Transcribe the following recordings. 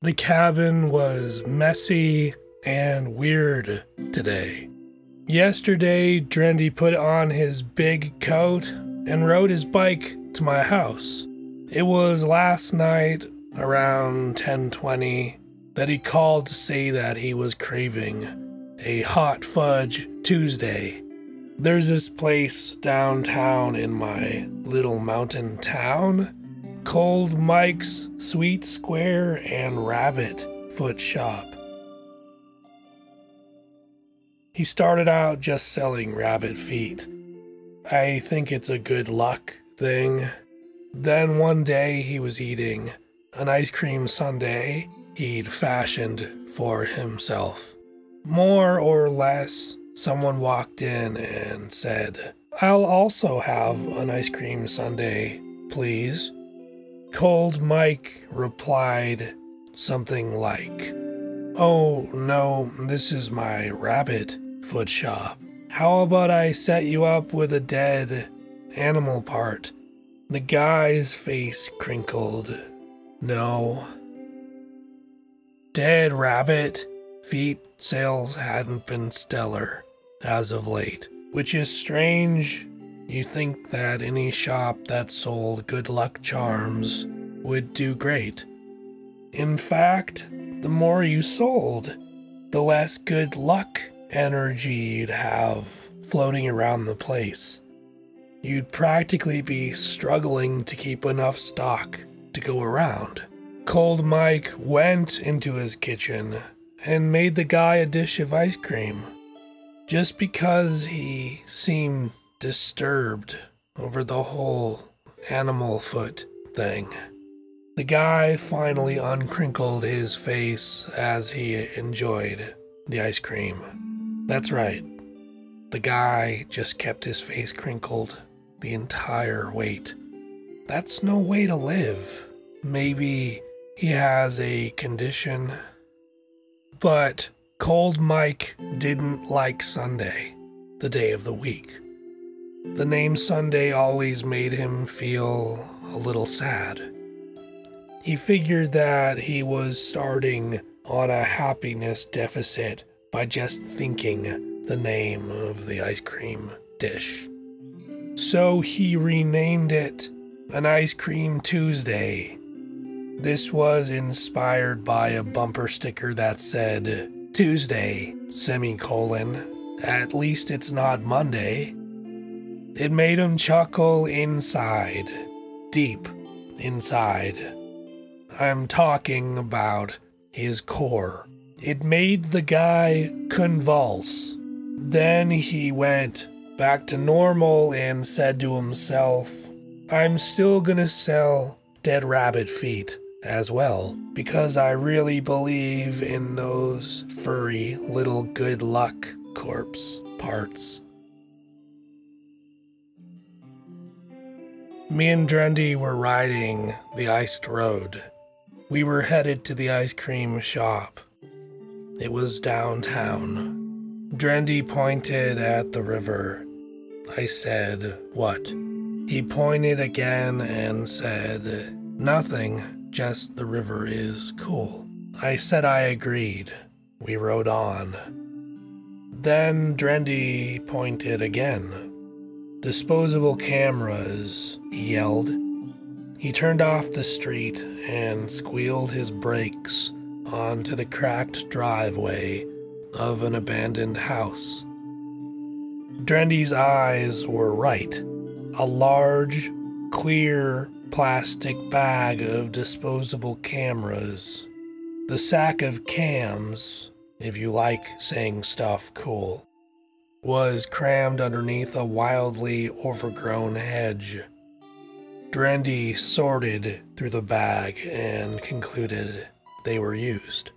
The cabin was messy and weird today. Yesterday, Drendy put on his big coat and rode his bike to my house. It was last night around 10:20 that he called to say that he was craving a hot fudge Tuesday. There's this place downtown in my little mountain town, Cold Mike's Sweet Square and Rabbit Foot Shop. He started out just selling rabbit feet. I think it's a good luck thing. Then one day he was eating an ice cream sundae he'd fashioned for himself. More or less, someone walked in and said, I'll also have an ice cream sundae, please. Cold Mike replied something like, Oh, no, this is my rabbit foot shop. How about I set you up with a dead animal part? The guy's face crinkled. No. Dead rabbit feet sales hadn't been stellar as of late, which is strange. You think that any shop that sold good luck charms would do great. In fact, the more you sold, the less good luck energy you'd have floating around the place. You'd practically be struggling to keep enough stock to go around. Cold Mike went into his kitchen and made the guy a dish of ice cream just because he seemed disturbed over the whole animal foot thing. The guy finally uncrinkled his face as he enjoyed the ice cream. That's right. The guy just kept his face crinkled the entire wait. That's no way to live. Maybe he has a condition. But Cold Mike didn't like Sunday, the day of the week. The name Sunday always made him feel a little sad. He figured that he was starting on a happiness deficit by just thinking the name of the ice cream dish. So he renamed it an Ice Cream Tuesday. This was inspired by a bumper sticker that said Tuesday, semicolon, at least it's not Monday. It made him chuckle inside, deep inside. I'm talking about his core. It made the guy convulse. Then he went back to normal and said to himself, I'm still gonna sell dead rabbit feet as well because I really believe in those furry little good luck corpse parts. Me and Drendy were riding the iced road. We were headed to the ice cream shop. It was downtown. Drendy pointed at the river I said, What? He pointed again and said, Nothing, just the river is cool. I said I agreed. We rode on. Then Drendy pointed again. Disposable cameras, he yelled. He turned off the street and squealed his brakes onto the cracked driveway of an abandoned house. Drendy's eyes were right. A large, clear plastic bag of disposable cameras. The sack of cams, if you like saying stuff cool, was crammed underneath a wildly overgrown hedge. Drendy sorted through the bag and concluded they were used.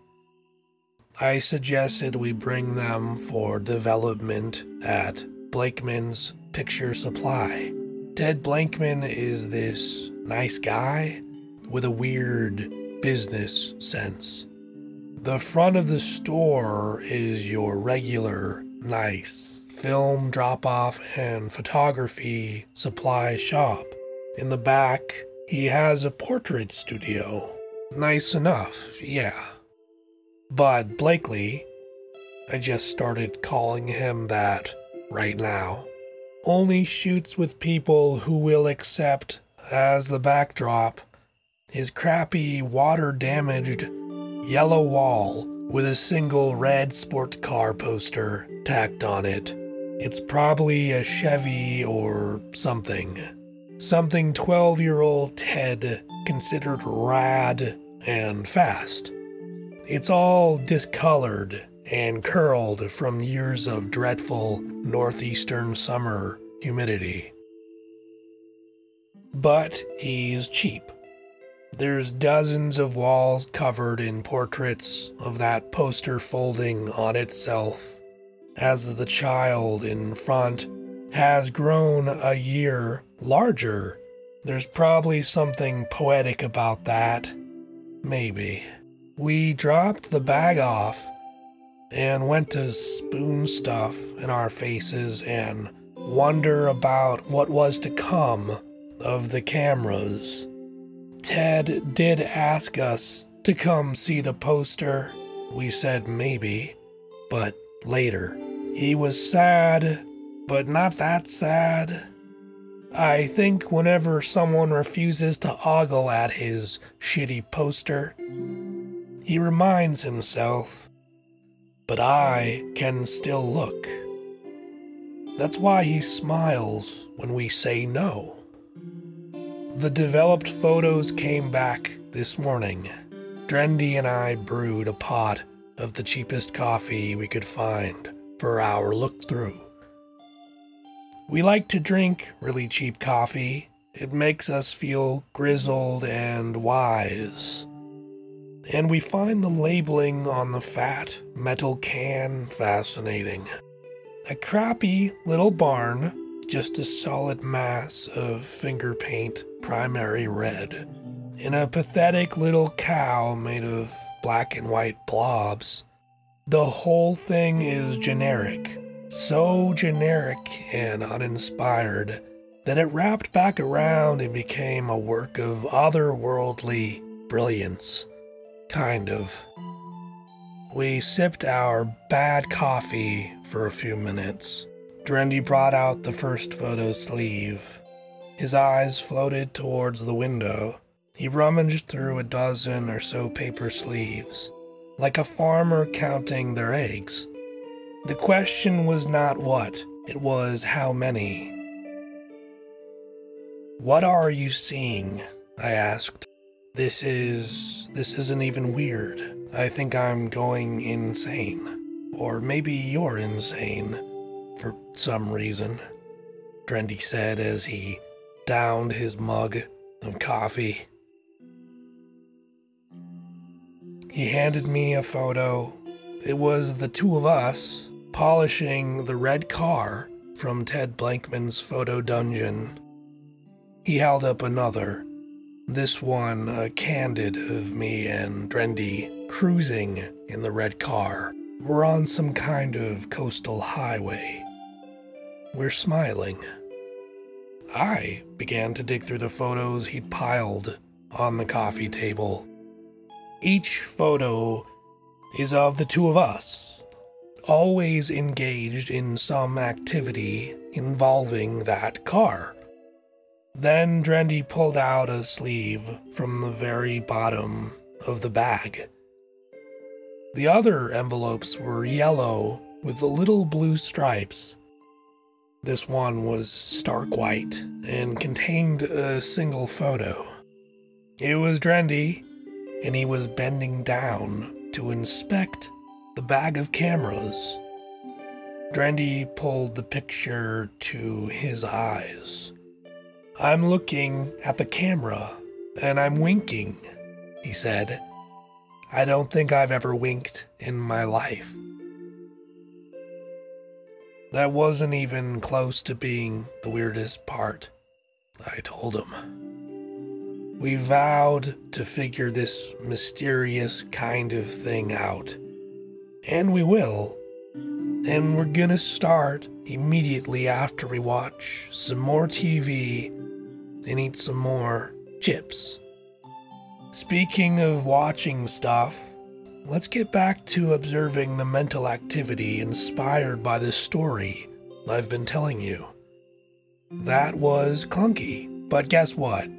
I suggested we bring them for development at Blakeman's Picture Supply. Ted Blankman is this nice guy with a weird business sense. The front of the store is your regular, nice film drop off and photography supply shop. In the back, he has a portrait studio nice enough, yeah. But Blakely, I just started calling him that right now, only shoots with people who will accept as the backdrop his crappy, water damaged yellow wall with a single red sports car poster tacked on it. It's probably a Chevy or something. Something 12 year old Ted considered rad and fast. It's all discolored and curled from years of dreadful northeastern summer humidity. But he's cheap. There's dozens of walls covered in portraits of that poster folding on itself as the child in front has grown a year larger. There's probably something poetic about that. Maybe. We dropped the bag off and went to spoon stuff in our faces and wonder about what was to come of the cameras. Ted did ask us to come see the poster. We said maybe, but later. He was sad, but not that sad. I think whenever someone refuses to ogle at his shitty poster, he reminds himself, but I can still look. That's why he smiles when we say no. The developed photos came back this morning. Drendy and I brewed a pot of the cheapest coffee we could find for our look through. We like to drink really cheap coffee. It makes us feel grizzled and wise. And we find the labeling on the fat metal can fascinating. A crappy little barn just a solid mass of finger paint primary red, and a pathetic little cow made of black and white blobs. The whole thing is generic, so generic and uninspired that it wrapped back around and became a work of otherworldly brilliance. Kind of. We sipped our bad coffee for a few minutes Drendy brought out the first photo sleeve. His eyes floated towards the window. He rummaged through a dozen or so paper sleeves, like a farmer counting their eggs. The question was not what, it was how many. What are you seeing? I asked. This is. this isn't even weird. I think I'm going insane. Or maybe you're insane for some reason, Drendy said as he downed his mug of coffee. He handed me a photo. It was the two of us polishing the red car from Ted Blankman's photo dungeon. He held up another, this one a candid of me and Drendy cruising in the red car. We're on some kind of coastal highway. We're smiling. I began to dig through the photos he'd piled on the coffee table. Each photo is of the two of us, always engaged in some activity involving that car. Then Drendy pulled out a sleeve from the very bottom of the bag. The other envelopes were yellow with the little blue stripes this one was stark white and contained a single photo. It was Drendy, and he was bending down to inspect the bag of cameras. Drendy pulled the picture to his eyes. I'm looking at the camera and I'm winking, he said. I don't think I've ever winked in my life. That wasn't even close to being the weirdest part, I told him. We vowed to figure this mysterious kind of thing out. And we will. And we're gonna start immediately after we watch some more TV and eat some more chips. Speaking of watching stuff, let's get back to observing the mental activity inspired by this story I've been telling you. That was clunky, but guess what?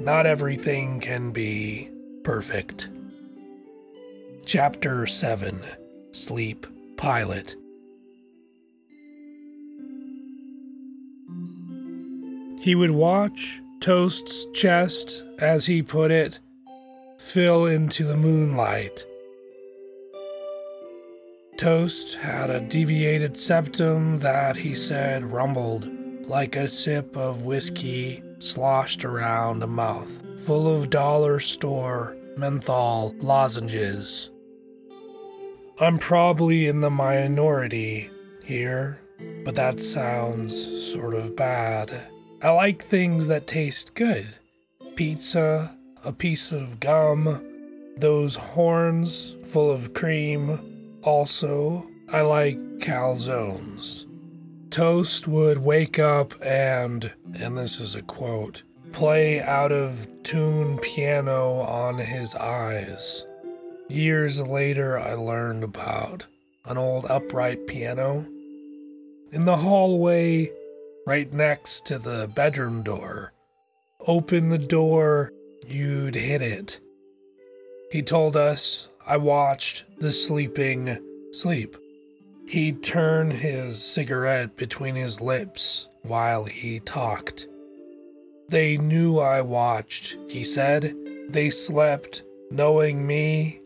Not everything can be perfect. Chapter 7 Sleep Pilot He would watch Toast's chest, as he put it, fill into the moonlight. Toast had a deviated septum that he said rumbled like a sip of whiskey sloshed around a mouth full of dollar store menthol lozenges. I'm probably in the minority here, but that sounds sort of bad. I like things that taste good pizza, a piece of gum, those horns full of cream. Also, I like calzones. Toast would wake up and, and this is a quote, play out of tune piano on his eyes. Years later, I learned about an old upright piano. In the hallway, right next to the bedroom door. Open the door, you'd hit it. He told us I watched the sleeping sleep. He'd turn his cigarette between his lips while he talked. They knew I watched, he said. They slept, knowing me.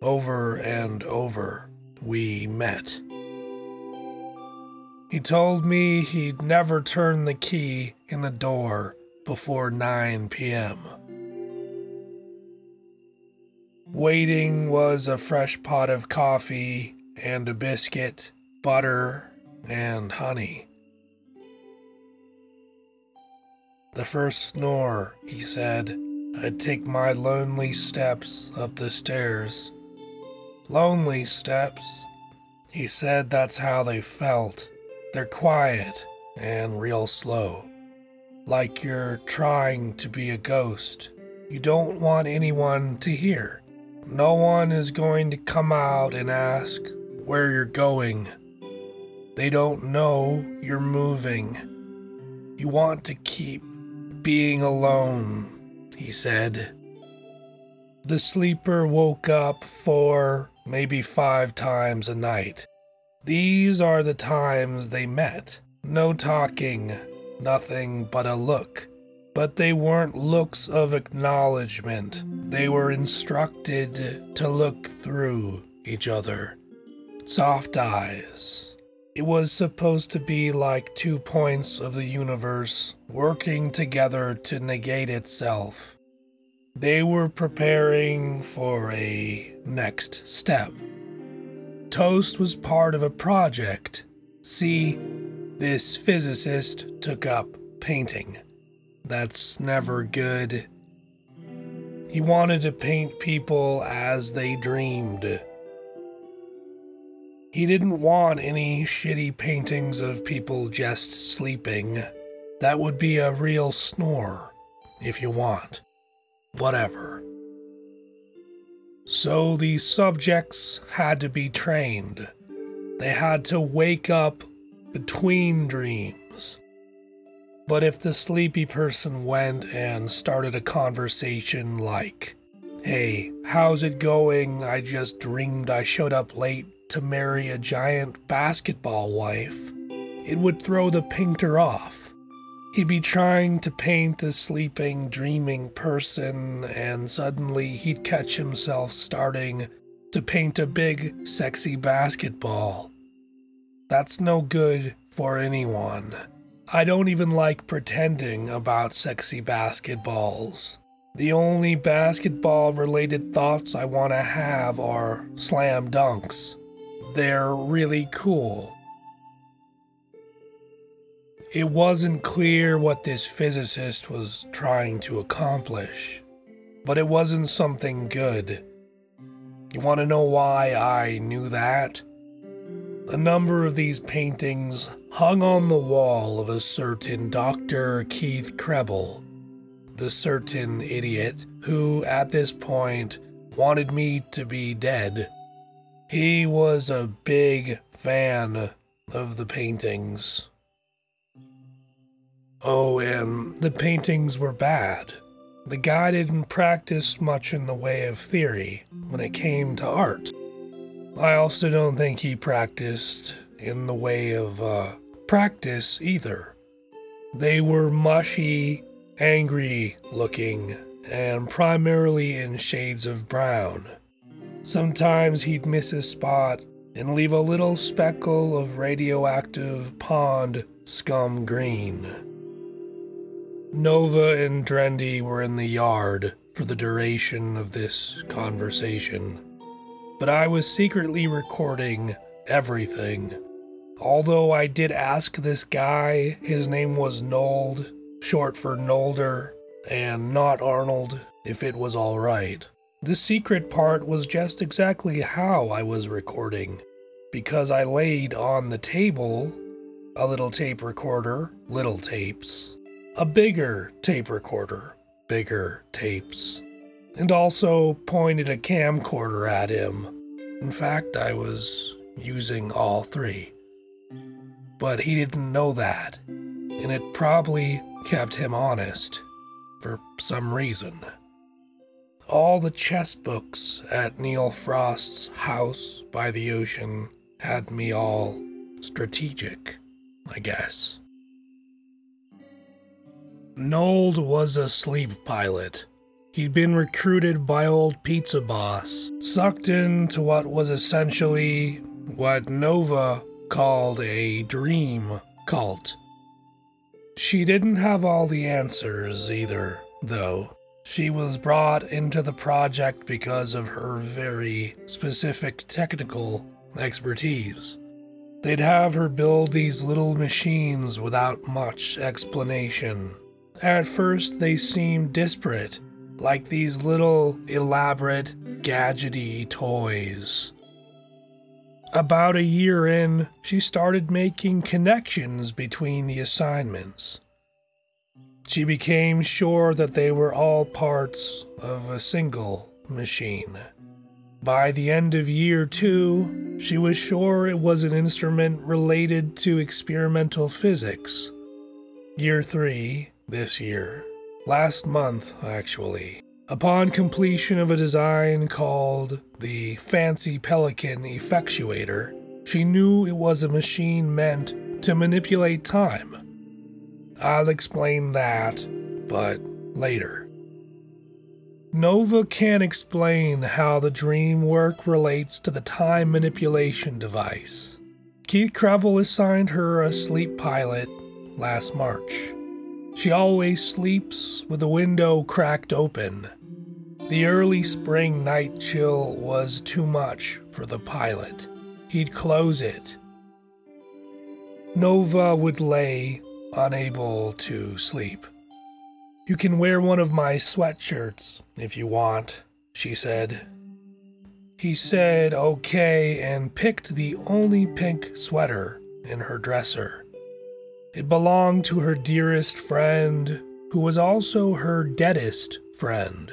Over and over, we met. He told me he'd never turn the key in the door before 9 p.m. Waiting was a fresh pot of coffee and a biscuit, butter, and honey. The first snore, he said, I'd take my lonely steps up the stairs. Lonely steps. He said that's how they felt they're quiet and real slow. Like you're trying to be a ghost. You don't want anyone to hear. No one is going to come out and ask where you're going. They don't know you're moving. You want to keep being alone, he said. The sleeper woke up four, maybe five times a night. These are the times they met. No talking, nothing but a look. But they weren't looks of acknowledgement. They were instructed to look through each other. Soft eyes. It was supposed to be like two points of the universe working together to negate itself. They were preparing for a next step. Toast was part of a project. See, this physicist took up painting. That's never good. He wanted to paint people as they dreamed. He didn't want any shitty paintings of people just sleeping. That would be a real snore, if you want. Whatever. So the subjects had to be trained. They had to wake up between dreams. But if the sleepy person went and started a conversation like, Hey, how's it going? I just dreamed I showed up late to marry a giant basketball wife, it would throw the painter off. He'd be trying to paint a sleeping, dreaming person, and suddenly he'd catch himself starting to paint a big, sexy basketball. That's no good for anyone. I don't even like pretending about sexy basketballs. The only basketball related thoughts I want to have are slam dunks. They're really cool. It wasn't clear what this physicist was trying to accomplish, but it wasn't something good. You want to know why I knew that? A number of these paintings hung on the wall of a certain Dr. Keith Krebel. the certain idiot who, at this point, wanted me to be dead. He was a big fan of the paintings. Oh, and the paintings were bad. The guy didn't practice much in the way of theory when it came to art. I also don't think he practiced in the way of uh, practice either. They were mushy, angry looking, and primarily in shades of brown. Sometimes he'd miss a spot and leave a little speckle of radioactive pond scum green. Nova and Drendy were in the yard for the duration of this conversation, but I was secretly recording everything. Although I did ask this guy, his name was Nold, short for Nolder, and not Arnold, if it was alright. The secret part was just exactly how I was recording, because I laid on the table a little tape recorder, little tapes, a bigger tape recorder, bigger tapes, and also pointed a camcorder at him. In fact, I was using all three. But he didn't know that, and it probably kept him honest for some reason. All the chess books at Neil Frost's house by the ocean had me all strategic, I guess. Nold was a sleep pilot. He'd been recruited by old pizza boss, sucked into what was essentially what Nova called a dream cult. She didn't have all the answers either, though. She was brought into the project because of her very specific technical expertise. They'd have her build these little machines without much explanation. At first, they seemed disparate, like these little elaborate, gadgety toys. About a year in, she started making connections between the assignments. She became sure that they were all parts of a single machine. By the end of year two, she was sure it was an instrument related to experimental physics. Year three, this year, last month actually, Upon completion of a design called the Fancy Pelican Effectuator, she knew it was a machine meant to manipulate time. I'll explain that, but later. Nova can't explain how the dream work relates to the time manipulation device. Keith Krevel assigned her a sleep pilot last March. She always sleeps with the window cracked open. The early spring night chill was too much for the pilot. He'd close it. Nova would lay, unable to sleep. You can wear one of my sweatshirts if you want, she said. He said okay and picked the only pink sweater in her dresser. It belonged to her dearest friend, who was also her deadest friend.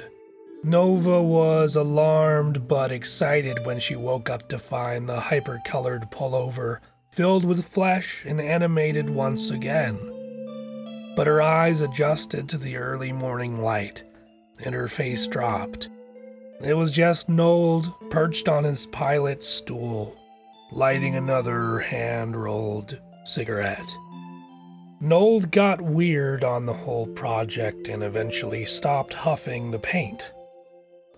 Nova was alarmed but excited when she woke up to find the hyper-colored pullover filled with flesh and animated once again. But her eyes adjusted to the early morning light, and her face dropped. It was just Nold perched on his pilot's stool, lighting another hand rolled cigarette. Nold got weird on the whole project and eventually stopped huffing the paint.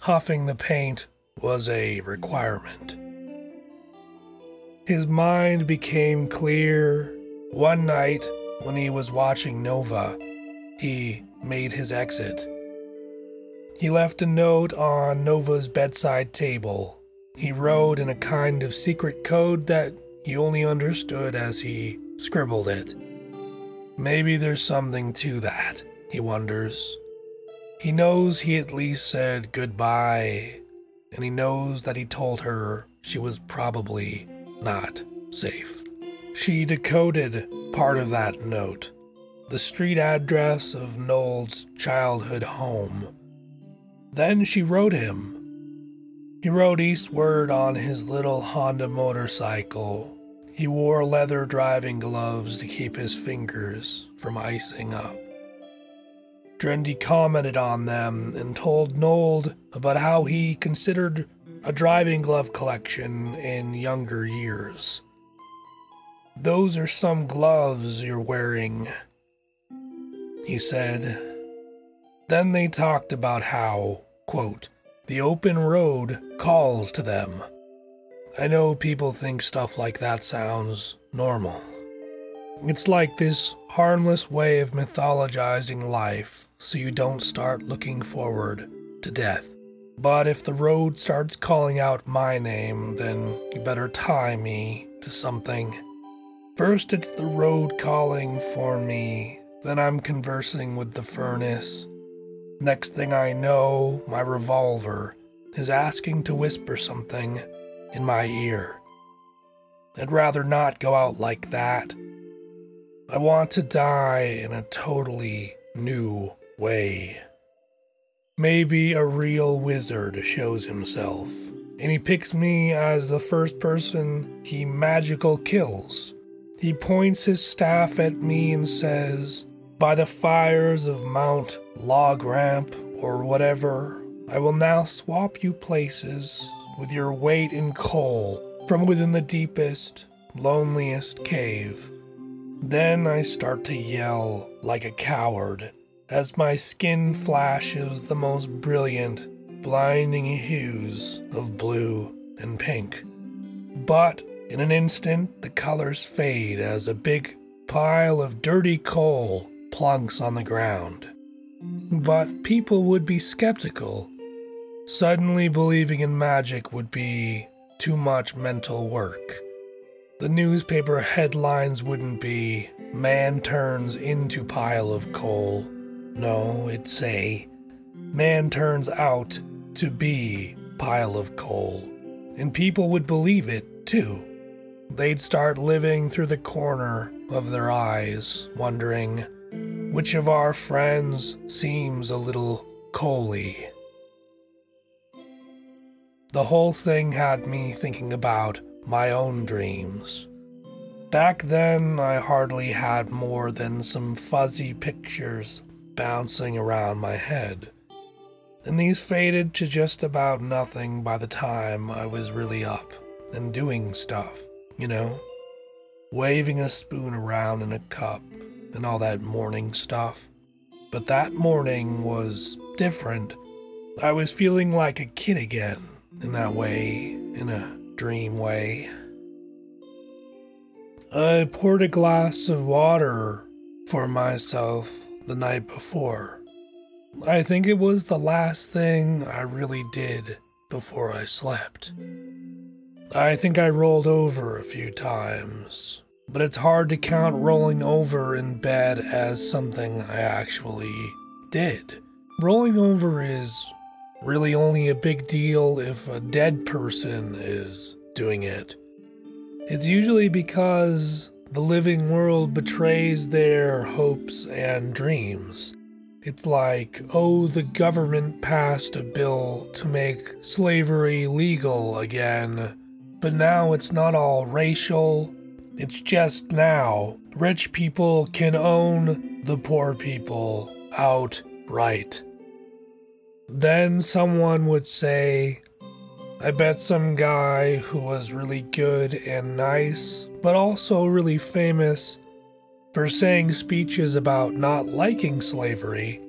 Huffing the paint was a requirement. His mind became clear one night when he was watching Nova. He made his exit. He left a note on Nova's bedside table. He wrote in a kind of secret code that he only understood as he scribbled it. Maybe there's something to that, he wonders. He knows he at least said goodbye, and he knows that he told her she was probably not safe. She decoded part of that note. the street address of Nold's childhood home. Then she wrote him. He rode eastward on his little Honda motorcycle. He wore leather driving gloves to keep his fingers from icing up. Drendy commented on them and told Noel about how he considered a driving glove collection in younger years. Those are some gloves you're wearing, he said. Then they talked about how, quote, the open road calls to them. I know people think stuff like that sounds normal. It's like this harmless way of mythologizing life so you don't start looking forward to death. But if the road starts calling out my name, then you better tie me to something. First, it's the road calling for me, then I'm conversing with the furnace. Next thing I know, my revolver is asking to whisper something in my ear. I'd rather not go out like that. I want to die in a totally new way. Maybe a real wizard shows himself, and he picks me as the first person he magical kills. He points his staff at me and says, By the fires of Mount Log Ramp or whatever, I will now swap you places with your weight in coal from within the deepest, loneliest cave. Then I start to yell like a coward as my skin flashes the most brilliant, blinding hues of blue and pink. But in an instant, the colors fade as a big pile of dirty coal plunks on the ground. But people would be skeptical. Suddenly believing in magic would be too much mental work. The newspaper headlines wouldn't be Man turns into pile of coal. No, it'd say Man turns out to be pile of coal. And people would believe it too. They'd start living through the corner of their eyes, wondering which of our friends seems a little coaly. The whole thing had me thinking about my own dreams. Back then, I hardly had more than some fuzzy pictures bouncing around my head. And these faded to just about nothing by the time I was really up and doing stuff, you know? Waving a spoon around in a cup and all that morning stuff. But that morning was different. I was feeling like a kid again, in that way, in a dream way. I poured a glass of water for myself the night before. I think it was the last thing I really did before I slept. I think I rolled over a few times, but it's hard to count rolling over in bed as something I actually did. Rolling over is really only a big deal if a dead person is doing it. It's usually because the living world betrays their hopes and dreams. It's like, oh, the government passed a bill to make slavery legal again, but now it's not all racial. It's just now rich people can own the poor people outright. Then someone would say, I bet some guy who was really good and nice but also really famous for saying speeches about not liking slavery,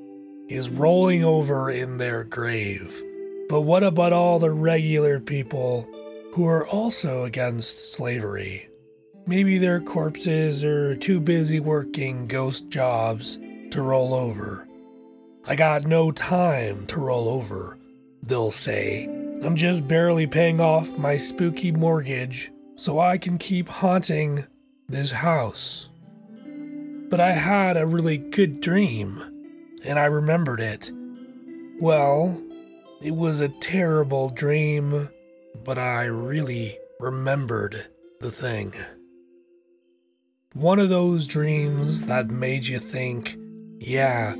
is rolling over in their grave. But what about all the regular people who are also against slavery? Maybe their corpses are too busy working ghost jobs to roll over. I got no time to roll over, they'll say. I'm just barely paying off my spooky mortgage so I can keep haunting this house. But I had a really good dream, and I remembered it. Well, it was a terrible dream, but I really remembered the thing. One of those dreams that made you think, yeah,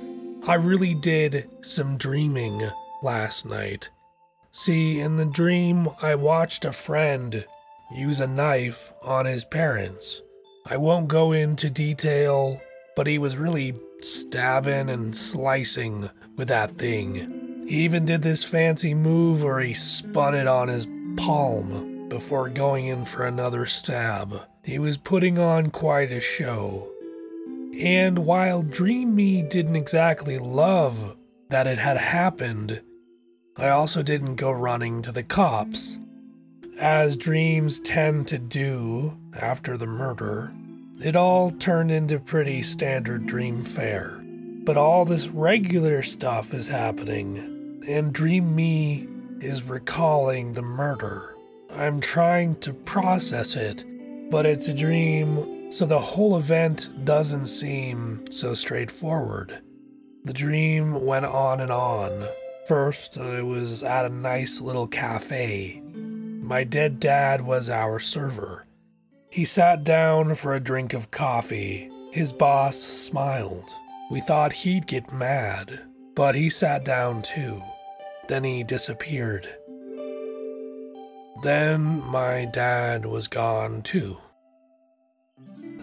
I really did some dreaming last night. See, in the dream, I watched a friend use a knife on his parents. I won't go into detail, but he was really stabbing and slicing with that thing. He even did this fancy move where he spun it on his palm before going in for another stab. He was putting on quite a show. And while Dream Me didn't exactly love that it had happened, I also didn't go running to the cops. As dreams tend to do after the murder, it all turned into pretty standard dream fare. But all this regular stuff is happening, and Dream Me is recalling the murder. I'm trying to process it, but it's a dream, so the whole event doesn't seem so straightforward. The dream went on and on. First, it was at a nice little cafe. My dead dad was our server. He sat down for a drink of coffee. His boss smiled. We thought he'd get mad, but he sat down too. Then he disappeared. Then my dad was gone too.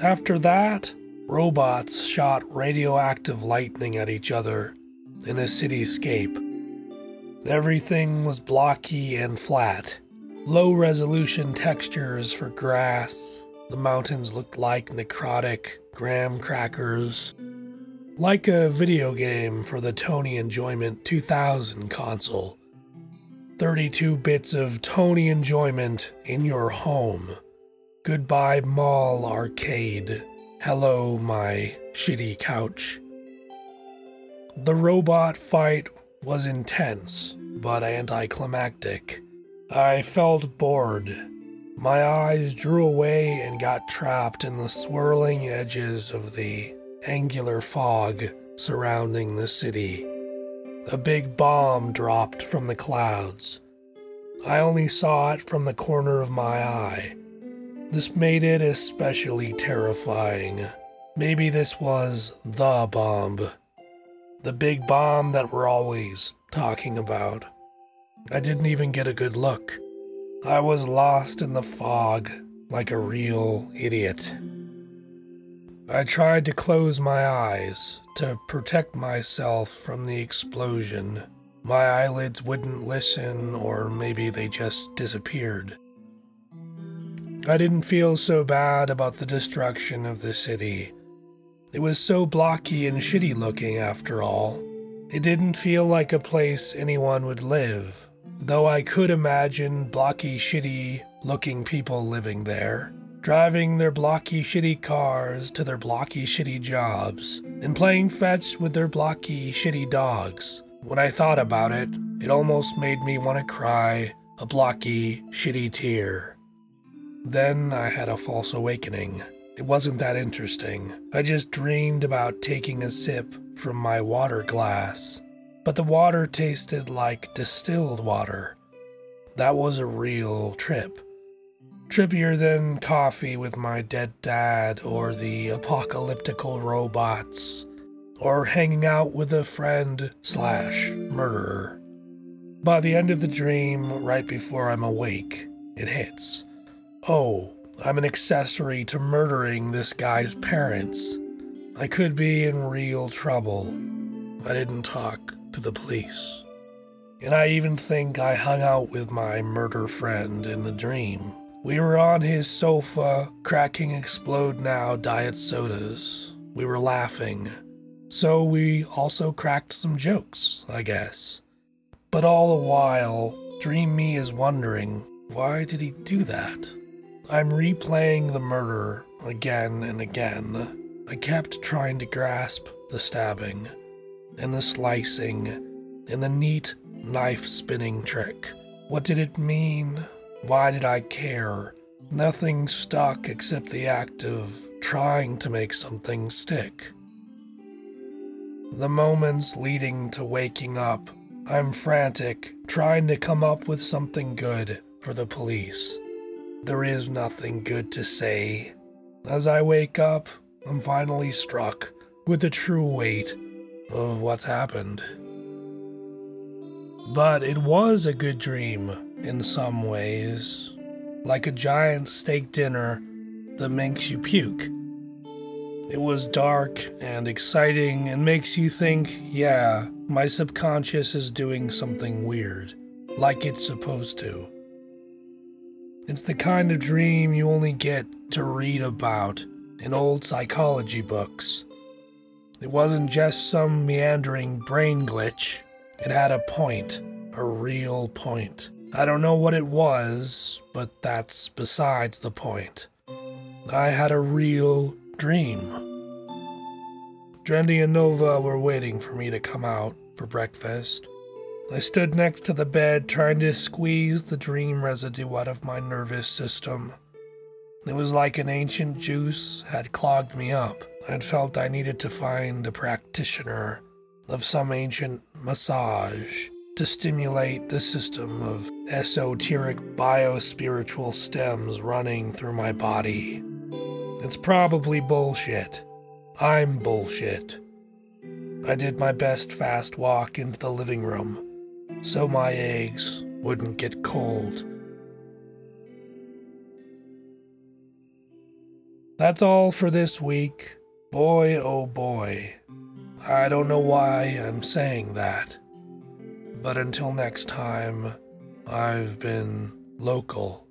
After that, robots shot radioactive lightning at each other in a cityscape Everything was blocky and flat. Low resolution textures for grass. The mountains looked like necrotic graham crackers. Like a video game for the Tony Enjoyment 2000 console. 32 bits of Tony Enjoyment in your home. Goodbye, Mall Arcade. Hello, my shitty couch. The robot fight was intense, but anticlimactic. I felt bored. My eyes drew away and got trapped in the swirling edges of the angular fog surrounding the city. A big bomb dropped from the clouds. I only saw it from the corner of my eye. This made it especially terrifying. Maybe this was the bomb. The big bomb that we're always talking about. I didn't even get a good look. I was lost in the fog like a real idiot. I tried to close my eyes to protect myself from the explosion. My eyelids wouldn't listen, or maybe they just disappeared. I didn't feel so bad about the destruction of the city. It was so blocky and shitty looking after all. It didn't feel like a place anyone would live, though I could imagine blocky, shitty looking people living there, driving their blocky, shitty cars to their blocky, shitty jobs, and playing fetch with their blocky, shitty dogs. When I thought about it, it almost made me want to cry a blocky, shitty tear. Then I had a false awakening. It wasn't that interesting. I just dreamed about taking a sip from my water glass, but the water tasted like distilled water. That was a real trip. Trippier than coffee with my dead dad or the apocalyptical robots, or hanging out with a friend slash murderer. By the end of the dream, right before I'm awake, it hits. Oh, I'm an accessory to murdering this guy's parents. I could be in real trouble. I didn't talk to the police. And I even think I hung out with my murder friend in the dream. We were on his sofa, cracking Explode Now diet sodas. We were laughing. So we also cracked some jokes, I guess. But all the while, Dream Me is wondering why did he do that? I'm replaying the murder again and again. I kept trying to grasp the stabbing, and the slicing, and the neat knife spinning trick. What did it mean? Why did I care? Nothing stuck except the act of trying to make something stick. The moments leading to waking up, I'm frantic, trying to come up with something good for the police. There is nothing good to say. As I wake up, I'm finally struck with the true weight of what's happened. But it was a good dream in some ways, like a giant steak dinner that makes you puke. It was dark and exciting and makes you think, yeah, my subconscious is doing something weird, like it's supposed to. It's the kind of dream you only get to read about in old psychology books. It wasn't just some meandering brain glitch, it had a point, a real point. I don't know what it was, but that's besides the point. I had a real dream. Drendy and Nova were waiting for me to come out for breakfast. I stood next to the bed trying to squeeze the dream residue out of my nervous system. It was like an ancient juice had clogged me up. I'd felt I needed to find a practitioner of some ancient massage to stimulate the system of esoteric biospiritual stems running through my body. It's probably bullshit. I'm bullshit. I did my best fast walk into the living room so my eggs wouldn't get cold. That's all for this week. Boy, oh boy. I don't know why I'm saying that. But until next time, I've been local.